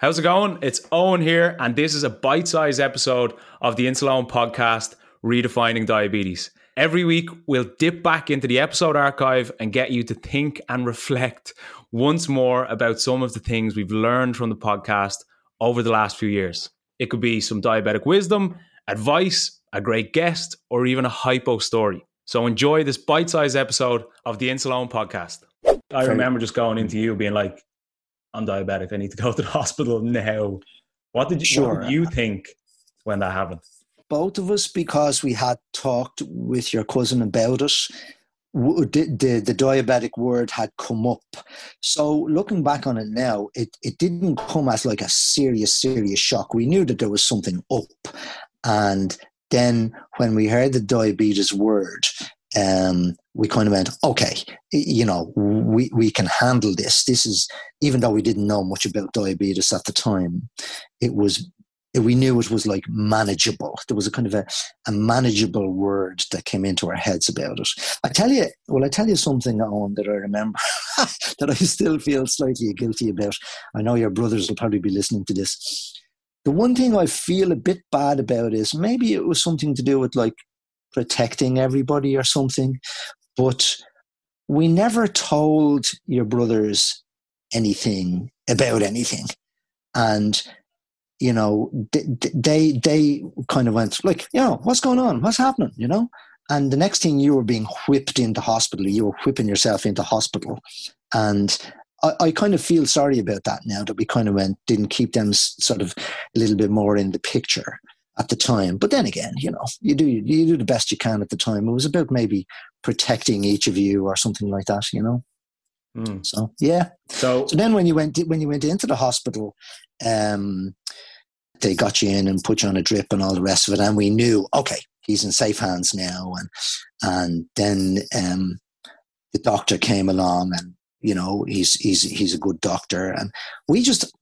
How's it going? It's Eoin here, and this is a bite sized episode of the Insuleoin podcast, Redefining Diabetes. Every week, we'll dip back into the episode archive and get you to think and reflect once more about some of the things we've learned from the podcast over the last few years. It could be some diabetic wisdom, advice, a great guest, or even a hypo story. So enjoy this bite sized episode of the Insuleoin podcast. I remember just going into you being like, I'm diabetic. I need to go to the hospital now. What did you, sure. what did you think when that happened? Both of us, because we had talked with your cousin about it, the, the, the diabetic word had come up. So looking back on it now, it, it didn't come as like a serious, serious shock. We knew that there was something up. And then when we heard the diabetes word, um, we kind of went, okay, you know, we, we can handle this. This is, even though we didn't know much about diabetes at the time, it was, we knew it was like manageable. There was a kind of a, a manageable word that came into our heads about it. I tell you, well, I tell you something, Eoin, that I remember that I still feel slightly guilty about. I know your brothers will probably be listening to this. The one thing I feel a bit bad about is maybe it was something to do with like protecting everybody or something. But we never told your brothers anything about anything. And, you know, they, they kind of went like, you know, what's going on? What's happening? You know? And the next thing you were being whipped into hospital, you were whipping yourself into hospital. And I, I, kind of feel sorry about that now that we kind of went, didn't keep them sort of a little bit more in the picture at the time. But then again, you know, you do you do the best you can at the time. It was about maybe protecting each of you or something like that, you know. Mm. So yeah. So, so then when you went when you went into the hospital, um, they got you in and put you on a drip and all the rest of it, and we knew okay, he's in safe hands now. And and then um, the doctor came along and you know he's he's he's a good doctor and we just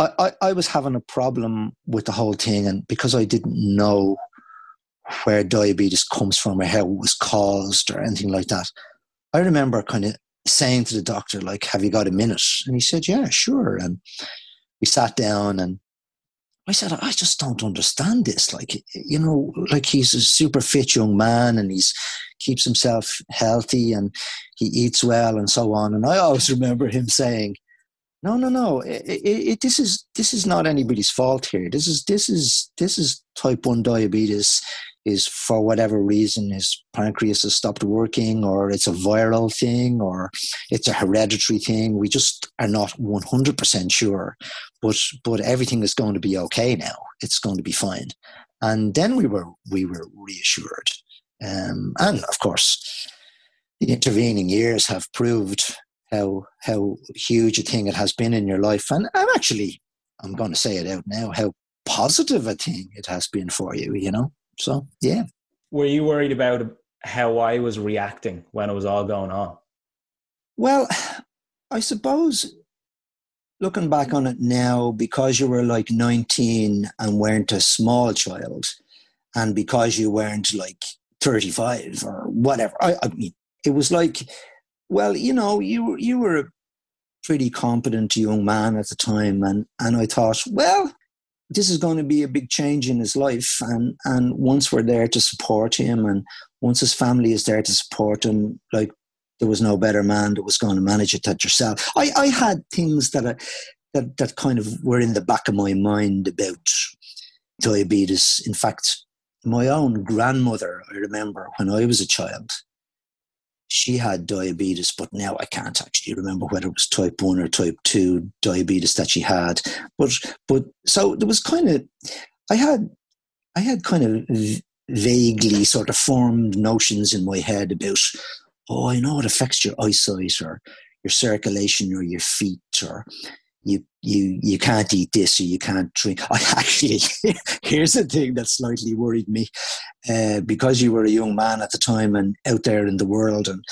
I, I, was having a problem with the whole thing, and because I didn't know where diabetes comes from or how it was caused or anything like that, I remember kind of saying to the doctor, like, "Have you got a minute?" And he said, "Yeah, sure." And we sat down, and I said, "I just don't understand this. Like, you know, like he's a super fit young man, and he's keeps himself healthy, and he eats well, and so on." And I always remember him saying no no no. It, it, it, this is this is not anybody's fault here. This is this is this is type 1 diabetes is for whatever reason his pancreas has stopped working or it's a viral thing or it's a hereditary thing. We just are not 100% sure but but everything is going to be okay now. It's going to be fine. And then we were we were reassured. Um, and of course the intervening years have proved how how huge a thing it has been in your life, and I'm actually I'm going to say it out now how positive a thing it has been for you. You know, so yeah. Were you worried about how I was reacting when it was all going on? Well, I suppose looking back on it now, because you were like 19 and weren't a small child, and because you weren't like 35 or whatever, I, I mean, it was like well, you know, you you were a pretty competent young man at the time, and and I thought, well, this is going to be a big change in his life, and and once we're there to support him, and once his family is there to support him, like there was no better man that was going to manage it than yourself. I I had things that I, that that kind of were in the back of my mind about diabetes. In fact, my own grandmother, I remember when I was a child, she had diabetes, but now I can't actually remember whether it was type one or type two diabetes that she had. But but so there was kind of I had I had kind of vaguely sort of formed notions in my head about oh I know it affects your eyesight or your circulation or your feet or you you you can't eat this or you can't drink. I actually here's the thing that slightly worried me, uh, because you were a young man at the time and out there in the world and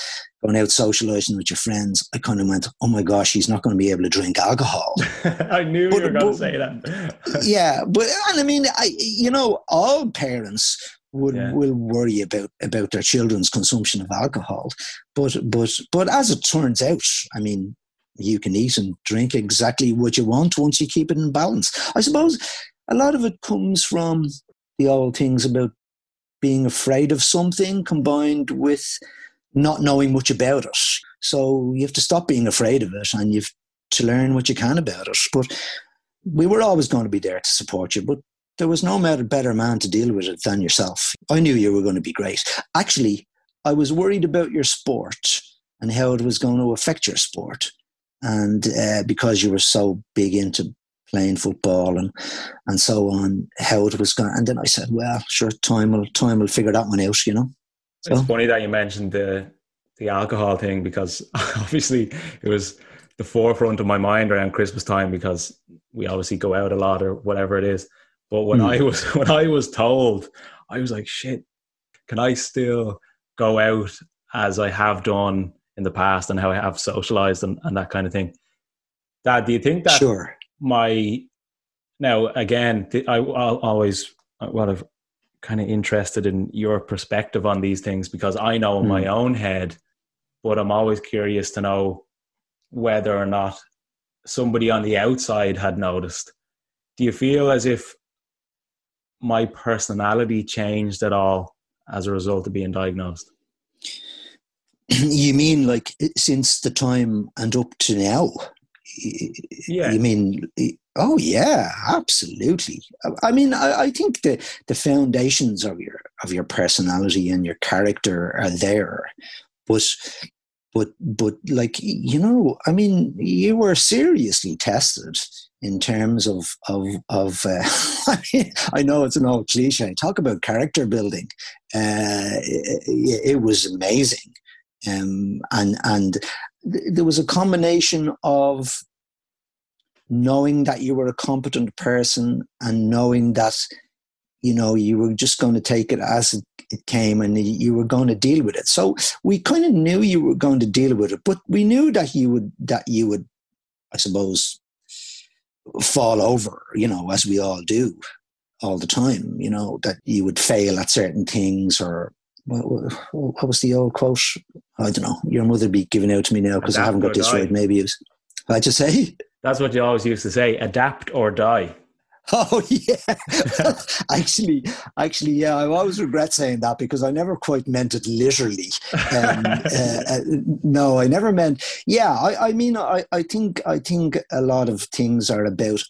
going out socializing with your friends. I kind of went, oh my gosh, he's not going to be able to drink alcohol. I knew but, you were going to say that. yeah, but and I mean, I you know, all parents would yeah. will worry about about their children's consumption of alcohol, but but but as it turns out, I mean you can eat and drink exactly what you want once you keep it in balance. I suppose a lot of it comes from the old things about being afraid of something combined with not knowing much about it. So you have to stop being afraid of it and you've to learn what you can about it. But we were always going to be there to support you, but there was no better man to deal with it than yourself. I knew you were going to be great. Actually, I was worried about your sport and how it was going to affect your sport. And uh, because you were so big into playing football and and so on, how it was going. And then I said, well, sure, time will time will figure that one out, you know. So. It's funny that you mentioned the the alcohol thing because obviously it was the forefront of my mind around Christmas time because we obviously go out a lot or whatever it is. But when mm. I was when I was told, I was like, shit, can I still go out as I have done in the past and how I have socialized and, and that kind of thing? Dad, do you think that sure. my now again, I I'll always what I've kind of interested in your perspective on these things because I know in mm. my hmm. own head, but I'm always curious to know whether or not somebody on the outside had noticed. Do you feel as if my personality changed at all as a result of being diagnosed? You mean like since the time and up to now? Yeah. You mean? Oh yeah, absolutely. I mean, I, I think the the foundations of your of your personality and your character are there, but but but like you know i mean you were seriously tested in terms of of of uh, I, know it's an old cliche talk about character building uh, it, it, was amazing um, and and th- there was a combination of knowing that you were a competent person and knowing that you know you were just going to take it as it, it came and you were going to deal with it. So we kind of knew you were going to deal with it but we knew that you would that you would i suppose fall over you know as we all do all the time you know that you would fail at certain things or what, what was the old quote i don't know your mother be giving out to me now because i haven't got this die. right maybe it was i just say that's what you always used to say adapt or die Oh yeah, actually, actually, yeah. I always regret saying that because I never quite meant it literally. Um, uh, uh, no, I never meant. Yeah, I, I mean, I, I think, I think a lot of things are about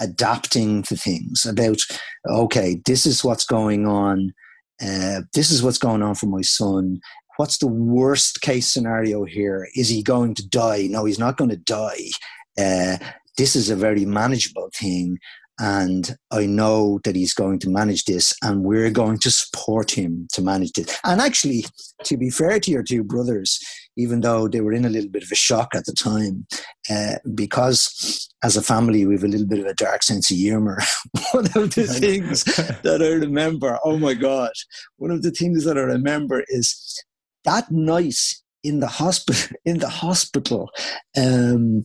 adapting to things. About okay, this is what's going on. Uh, this is what's going on for my son. What's the worst case scenario here? Is he going to die? No, he's not going to die. Uh, this is a very manageable thing and I know that he's going to manage this, and we're going to support him to manage this. And actually, to be fair to your two brothers, even though they were in a little bit of a shock at the time, uh, because as a family we have a little bit of a dark sense of humor. one of the things that I remember, oh my god, one of the things that I remember is that night in the hospital. In the hospital, um,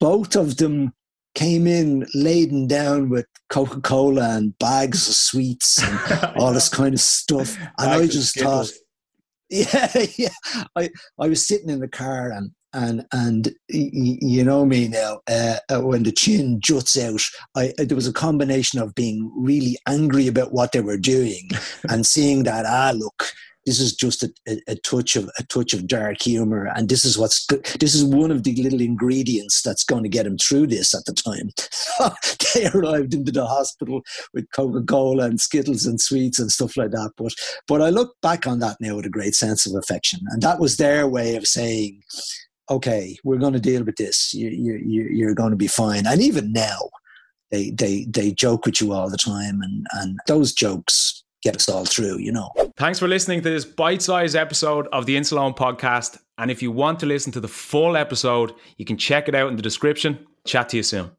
both of them came in laden down with Coca Cola and bags of sweets and all this kind of stuff. And I just thought, yeah, yeah. I, I was sitting in the car and and and you know me now uh, uh, when the chin juts out I, there was a combination of being really angry about what they were doing and seeing that ah look this is just a, a, a, touch of a touch of dark humor, and this is what's this is one of the little ingredients that's going to get him through this at the time. they arrived into the hospital with Coca Cola and Skittles and sweets and stuff like that. But but I look back on that now with a great sense of affection, and that was their way of saying, "Okay, we're going to deal with this. You, you, you're going to be fine." And even now, they they they joke with you all the time, and and those jokes get us all through, you know. Thanks for listening to this bite sized episode of the Insuleoin podcast. And if you want to listen to the full episode, you can check it out in the description. Chat to you soon.